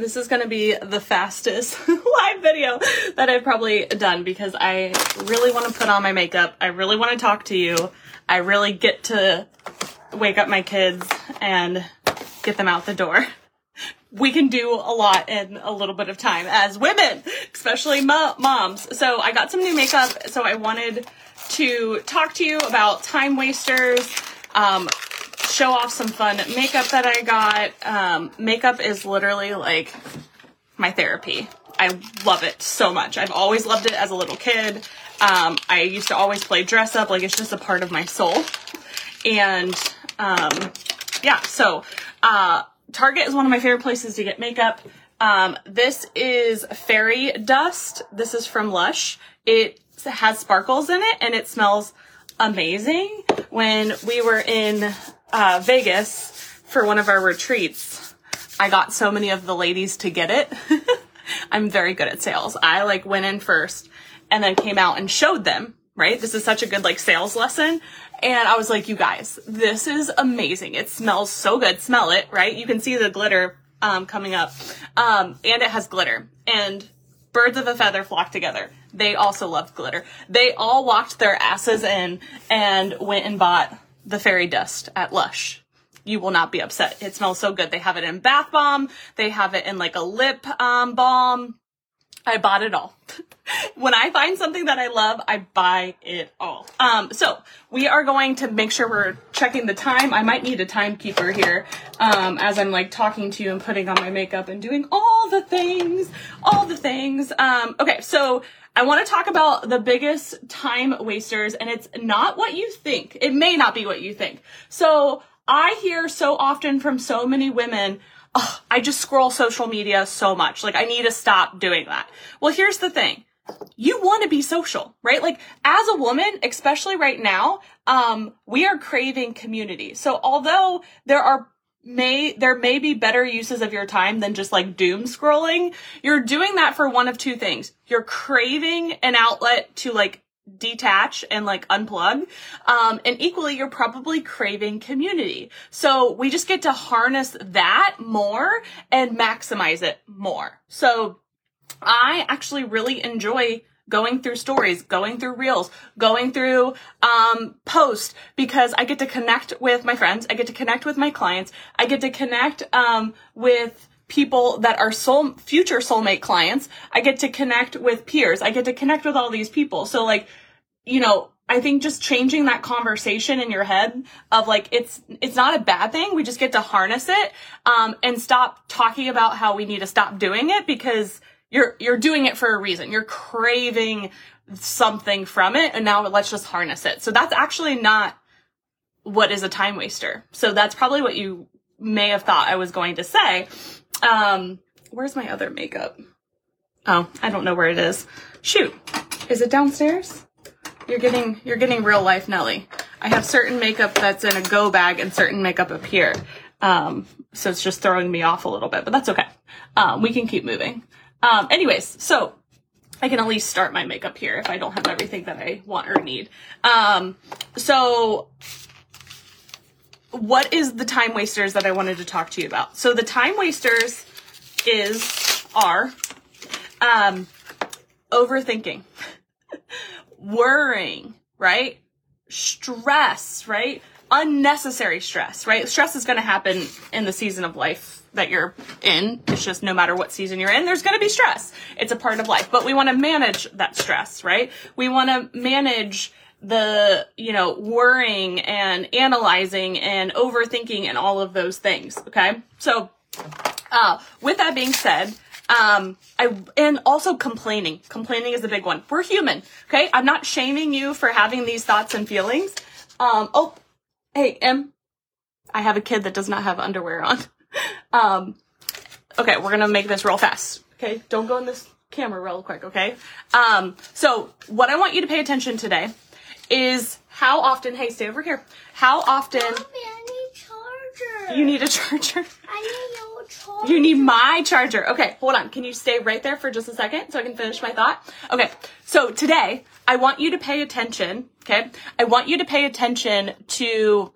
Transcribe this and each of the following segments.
this is going to be the fastest live video that I've probably done because I really want to put on my makeup. I really want to talk to you. I really get to wake up my kids and get them out the door. We can do a lot in a little bit of time as women, especially mo- moms. So I got some new makeup. So I wanted to talk to you about time wasters, um, show off some fun makeup that I got. Um, makeup is literally like my therapy. I love it so much. I've always loved it as a little kid. Um, I used to always play dress up, like it's just a part of my soul. And um, yeah, so uh, Target is one of my favorite places to get makeup. Um, this is fairy dust. This is from Lush. It has sparkles in it and it smells amazing. When we were in uh, Vegas for one of our retreats, I got so many of the ladies to get it. I'm very good at sales. I like went in first and then came out and showed them, right? This is such a good like sales lesson. And I was like, you guys, this is amazing. It smells so good. Smell it, right? You can see the glitter um, coming up. Um, and it has glitter. And birds of a feather flock together. They also loved glitter. They all walked their asses in and went and bought the fairy dust at Lush. You will not be upset. It smells so good. They have it in bath bomb. They have it in like a lip um, balm. I bought it all. when I find something that I love, I buy it all. Um, so we are going to make sure we're checking the time. I might need a timekeeper here um, as I'm like talking to you and putting on my makeup and doing all the things, all the things. Um, okay, so I want to talk about the biggest time wasters, and it's not what you think. It may not be what you think. So I hear so often from so many women, oh, I just scroll social media so much. Like, I need to stop doing that. Well, here's the thing. You want to be social, right? Like, as a woman, especially right now, um, we are craving community. So although there are may there may be better uses of your time than just like doom scrolling. You're doing that for one of two things. You're craving an outlet to like detach and like unplug. Um, and equally, you're probably craving community. So we just get to harness that more and maximize it more. So I actually really enjoy going through stories, going through reels, going through um, posts because I get to connect with my friends, I get to connect with my clients, I get to connect um, with people that are soul future soulmate clients. I get to connect with peers. I get to connect with all these people. So like, you know, I think just changing that conversation in your head of like it's it's not a bad thing. We just get to harness it um, and stop talking about how we need to stop doing it because you're you're doing it for a reason. You're craving something from it and now let's just harness it. So that's actually not what is a time waster. So that's probably what you may have thought I was going to say. Um where's my other makeup? Oh, I don't know where it is. Shoot. Is it downstairs? You're getting you're getting real life Nellie. I have certain makeup that's in a go bag and certain makeup up here. Um, so it's just throwing me off a little bit, but that's okay. Um, we can keep moving. Um, anyways, so I can at least start my makeup here if I don't have everything that I want or need. Um, so what is the time wasters that I wanted to talk to you about? So the time wasters is are um, overthinking, worrying, right? Stress, right? Unnecessary stress, right? Stress is going to happen in the season of life that you're in. It's just no matter what season you're in, there's going to be stress. It's a part of life, but we want to manage that stress, right? We want to manage the, you know, worrying and analyzing and overthinking and all of those things. Okay. So, uh, with that being said, um, I, and also complaining. Complaining is a big one. We're human. Okay. I'm not shaming you for having these thoughts and feelings. Um, oh, hey, Em, I have a kid that does not have underwear on. Um, okay, we're gonna make this real fast. Okay, don't go in this camera real quick. Okay. Um, so what I want you to pay attention today is how often. Hey, stay over here. How often? Mommy, I need charger. You need a charger. I need your charger. You need my charger. Okay, hold on. Can you stay right there for just a second so I can finish my thought? Okay, so today I want you to pay attention. Okay, I want you to pay attention to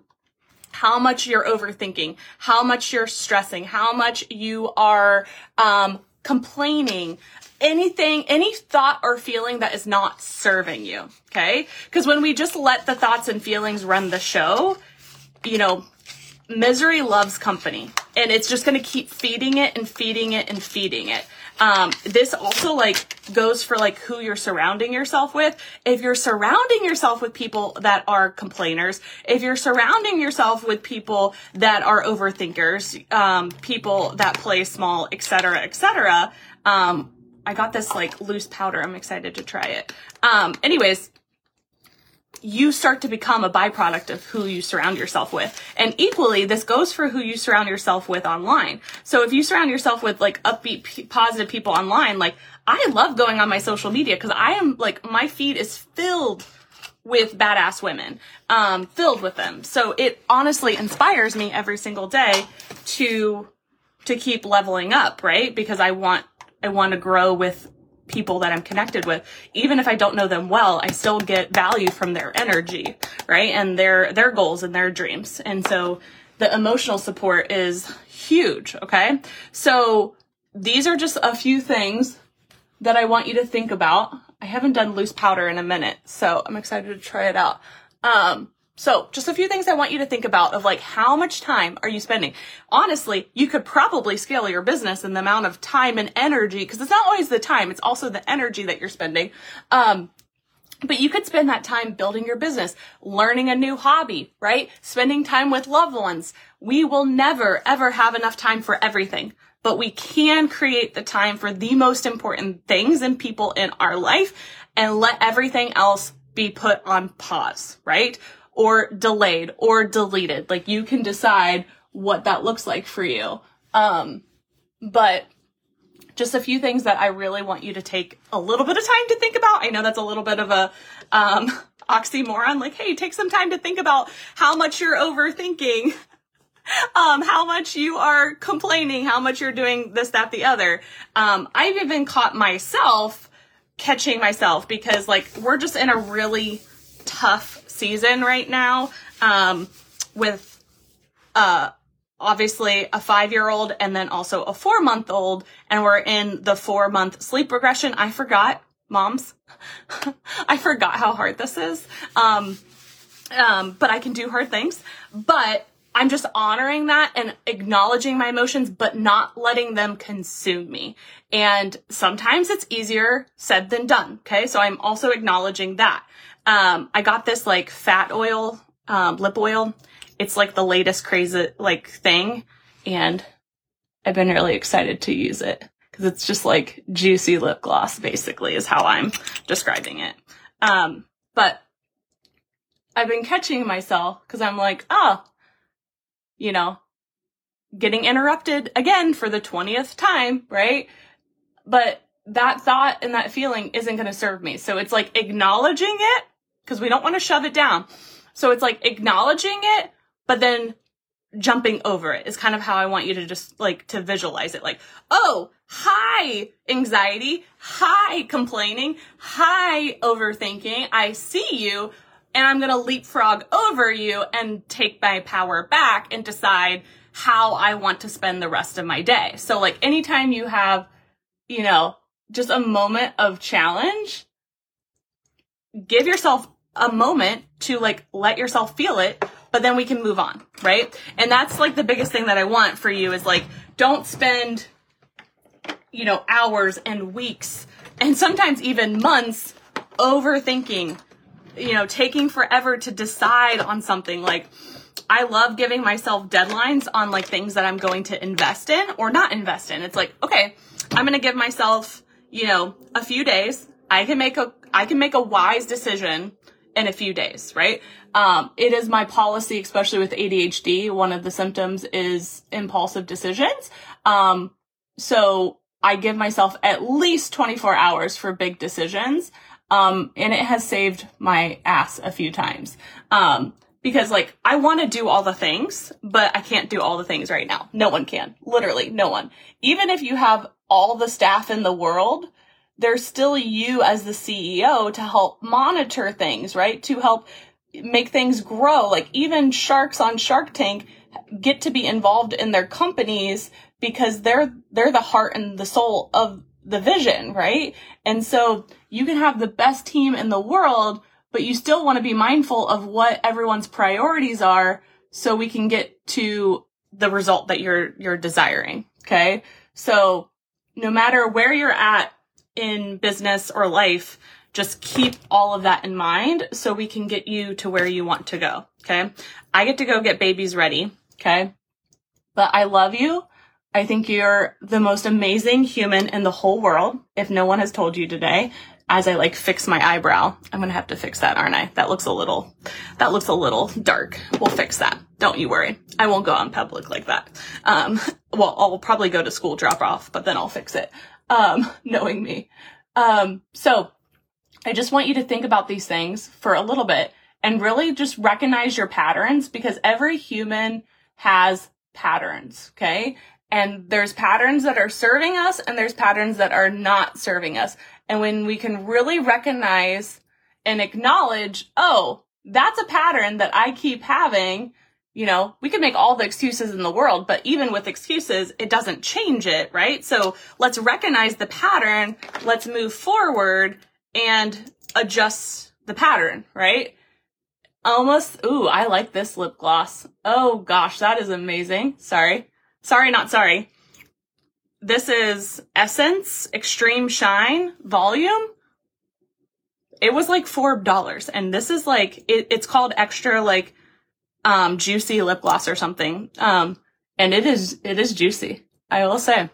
how much you're overthinking, how much you're stressing, how much you are um, complaining, anything, any thought or feeling that is not serving you. Okay. Because when we just let the thoughts and feelings run the show, you know, misery loves company and it's just going to keep feeding it and feeding it and feeding it. Um, this also like goes for like who you're surrounding yourself with. If you're surrounding yourself with people that are complainers, if you're surrounding yourself with people that are overthinkers, um, people that play small, etc., etc., um, I got this like loose powder. I'm excited to try it. Um, anyways, you start to become a byproduct of who you surround yourself with. And equally, this goes for who you surround yourself with online. So if you surround yourself with like upbeat, positive people online, like I love going on my social media because I am like, my feed is filled with badass women, um, filled with them. So it honestly inspires me every single day to, to keep leveling up, right? Because I want, I want to grow with people that I'm connected with, even if I don't know them well, I still get value from their energy, right? And their, their goals and their dreams. And so the emotional support is huge. Okay. So these are just a few things that I want you to think about. I haven't done loose powder in a minute, so I'm excited to try it out. Um, so just a few things I want you to think about of like how much time are you spending? Honestly, you could probably scale your business in the amount of time and energy because it's not always the time, it's also the energy that you're spending. Um, but you could spend that time building your business, learning a new hobby, right? Spending time with loved ones. We will never ever have enough time for everything, but we can create the time for the most important things and people in our life and let everything else be put on pause, right? Or delayed or deleted. Like you can decide what that looks like for you. Um, but just a few things that I really want you to take a little bit of time to think about. I know that's a little bit of a um, oxymoron. Like, hey, take some time to think about how much you're overthinking, um, how much you are complaining, how much you're doing this, that, the other. Um, I've even caught myself catching myself because like we're just in a really tough season right now um, with uh, obviously a five year old and then also a four month old. And we're in the four month sleep regression. I forgot, moms. I forgot how hard this is. Um, um, but I can do hard things. But I'm just honoring that and acknowledging my emotions, but not letting them consume me. And sometimes it's easier said than done. Okay. So I'm also acknowledging that. Um, I got this like fat oil, um, lip oil. It's like the latest crazy like thing. And I've been really excited to use it because it's just like juicy lip gloss basically is how I'm describing it. Um, but I've been catching myself because I'm like, oh, you know, getting interrupted again for the 20th time, right? But that thought and that feeling isn't going to serve me. So it's like acknowledging it because we don't want to shove it down. So it's like acknowledging it, but then jumping over it is kind of how I want you to just like to visualize it. Like, oh, hi, anxiety. Hi, complaining. Hi, overthinking. I see you and I'm going to leapfrog over you and take my power back and decide how I want to spend the rest of my day. So like anytime you have, you know, just a moment of challenge, give yourself a moment to like let yourself feel it, but then we can move on, right? And that's like the biggest thing that I want for you is like, don't spend, you know, hours and weeks and sometimes even months overthinking, you know, taking forever to decide on something like, I love giving myself deadlines on like things that I'm going to invest in or not invest in. It's like, okay, I'm going to give myself, you know, a few days. I can make a, I can make a wise decision in a few days, right? Um, it is my policy, especially with ADHD. One of the symptoms is impulsive decisions. Um, so I give myself at least 24 hours for big decisions. Um, and it has saved my ass a few times. Um, because like I want to do all the things, but I can't do all the things right now. No one can. Literally no one. Even if you have all the staff in the world, there's still you as the CEO to help monitor things, right? To help, make things grow. Like even sharks on Shark Tank get to be involved in their companies because they're they're the heart and the soul of the vision, right? And so you can have the best team in the world, but you still want to be mindful of what everyone's priorities are so we can get to the result that you're you're desiring, okay? So no matter where you're at in business or life, just keep all of that in mind so we can get you to where you want to go. Okay. I get to go get babies ready. Okay. But I love you. I think you're the most amazing human in the whole world. If no one has told you today, as I like fix my eyebrow, I'm going to have to fix that, aren't I? That looks a little, that looks a little dark. We'll fix that. Don't you worry. I won't go on public like that. Um, well, I'll probably go to school drop off, but then I'll fix it. Um, knowing me. Um, so I just want you to think about these things for a little bit and really just recognize your patterns because every human has patterns, okay? And there's patterns that are serving us and there's patterns that are not serving us. And when we can really recognize and acknowledge, oh, that's a pattern that I keep having, you know, we can make all the excuses in the world, but even with excuses, it doesn't change it, right? So let's recognize the pattern. Let's move forward and adjust the pattern, right? Almost, ooh, I like this lip gloss. Oh gosh, that is amazing. Sorry. Sorry, not sorry. This is Essence Extreme Shine Volume. It was like four dollars, and this is like it, it's called extra like um juicy lip gloss or something. Um, and it is it is juicy. I will say,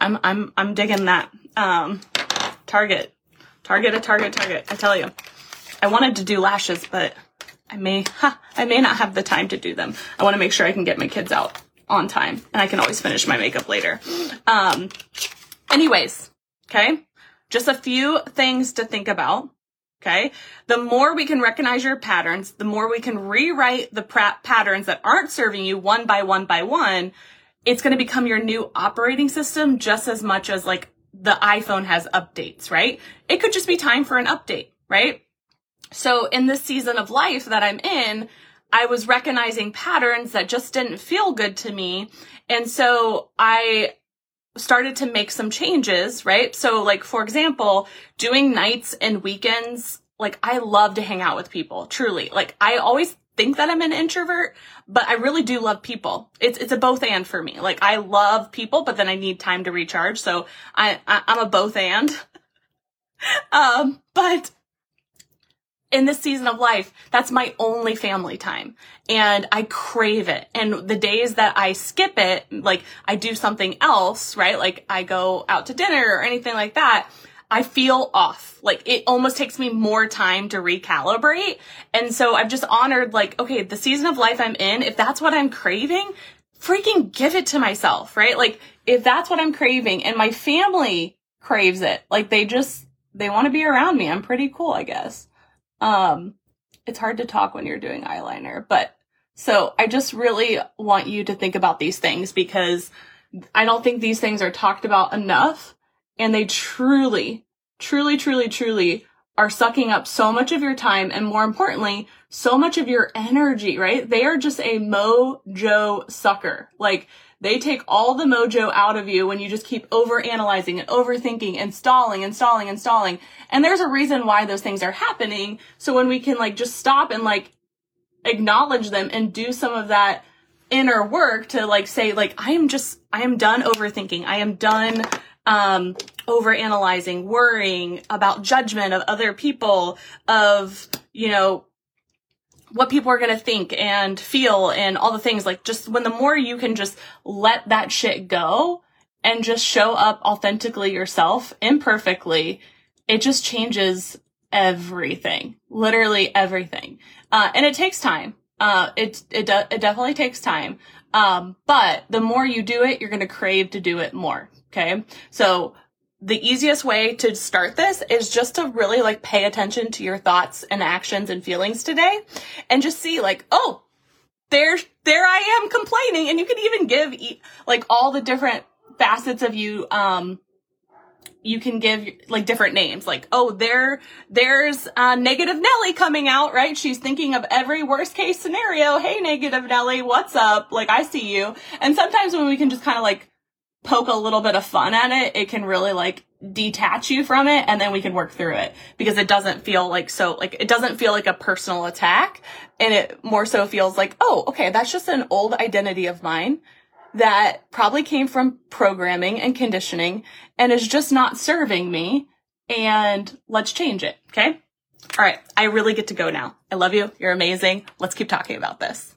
I'm I'm I'm digging that. Um, Target Target a target, target. I tell you. I wanted to do lashes, but I may, ha, I may not have the time to do them. I want to make sure I can get my kids out on time and I can always finish my makeup later. Um, anyways, okay. Just a few things to think about. Okay. The more we can recognize your patterns, the more we can rewrite the patterns that aren't serving you one by one by one. It's going to become your new operating system just as much as like the iPhone has updates, right? It could just be time for an update, right? So in this season of life that I'm in, I was recognizing patterns that just didn't feel good to me. And so I started to make some changes, right? So like, for example, doing nights and weekends, like I love to hang out with people, truly. Like I always think that I'm an introvert, but I really do love people. It's it's a both and for me. Like I love people, but then I need time to recharge. So I, I am a both and. um, but in this season of life, that's my only family time. And I crave it. And the days that I skip it, like I do something else, right? Like I go out to dinner or anything like that. I feel off. Like it almost takes me more time to recalibrate. And so I've just honored like, okay, the season of life I'm in, if that's what I'm craving, freaking give it to myself, right? Like if that's what I'm craving and my family craves it, like they just, they want to be around me. I'm pretty cool, I guess. Um, it's hard to talk when you're doing eyeliner, but so I just really want you to think about these things because I don't think these things are talked about enough and they truly, truly, truly, truly are sucking up so much of your time and more importantly, so much of your energy, right? They are just a mojo sucker. Like they take all the mojo out of you when you just keep over analyzing and overthinking and stalling and stalling and stalling. And there's a reason why those things are happening. So when we can like just stop and like acknowledge them and do some of that inner work to like say like I am just I am done overthinking. I am done um, over analyzing, worrying about judgment of other people, of, you know, what people are going to think and feel and all the things. Like just when the more you can just let that shit go and just show up authentically yourself, imperfectly, it just changes everything. Literally everything. Uh, and it takes time. Uh, it, it, do- it definitely takes time. Um, but the more you do it, you're going to crave to do it more. Okay. So the easiest way to start this is just to really like pay attention to your thoughts and actions and feelings today and just see like, oh, there, there I am complaining. And you can even give like all the different facets of you, um, you can give like different names. Like oh there there's uh, negative nelly coming out right? She's thinking of every worst case scenario. Hey negative nelly what's up? Like i see you. And sometimes when we can just kind of like poke a little bit of fun at it it can really like detach you from it and then we can work through it. Because it doesn't feel like so like it doesn't feel like a personal attack and it more so feels like oh okay that's just an old identity of mine that probably came from programming and conditioning and is just not serving me and let's change it okay? All right i really get to go now. I love you. You're amazing. Let's keep talking about this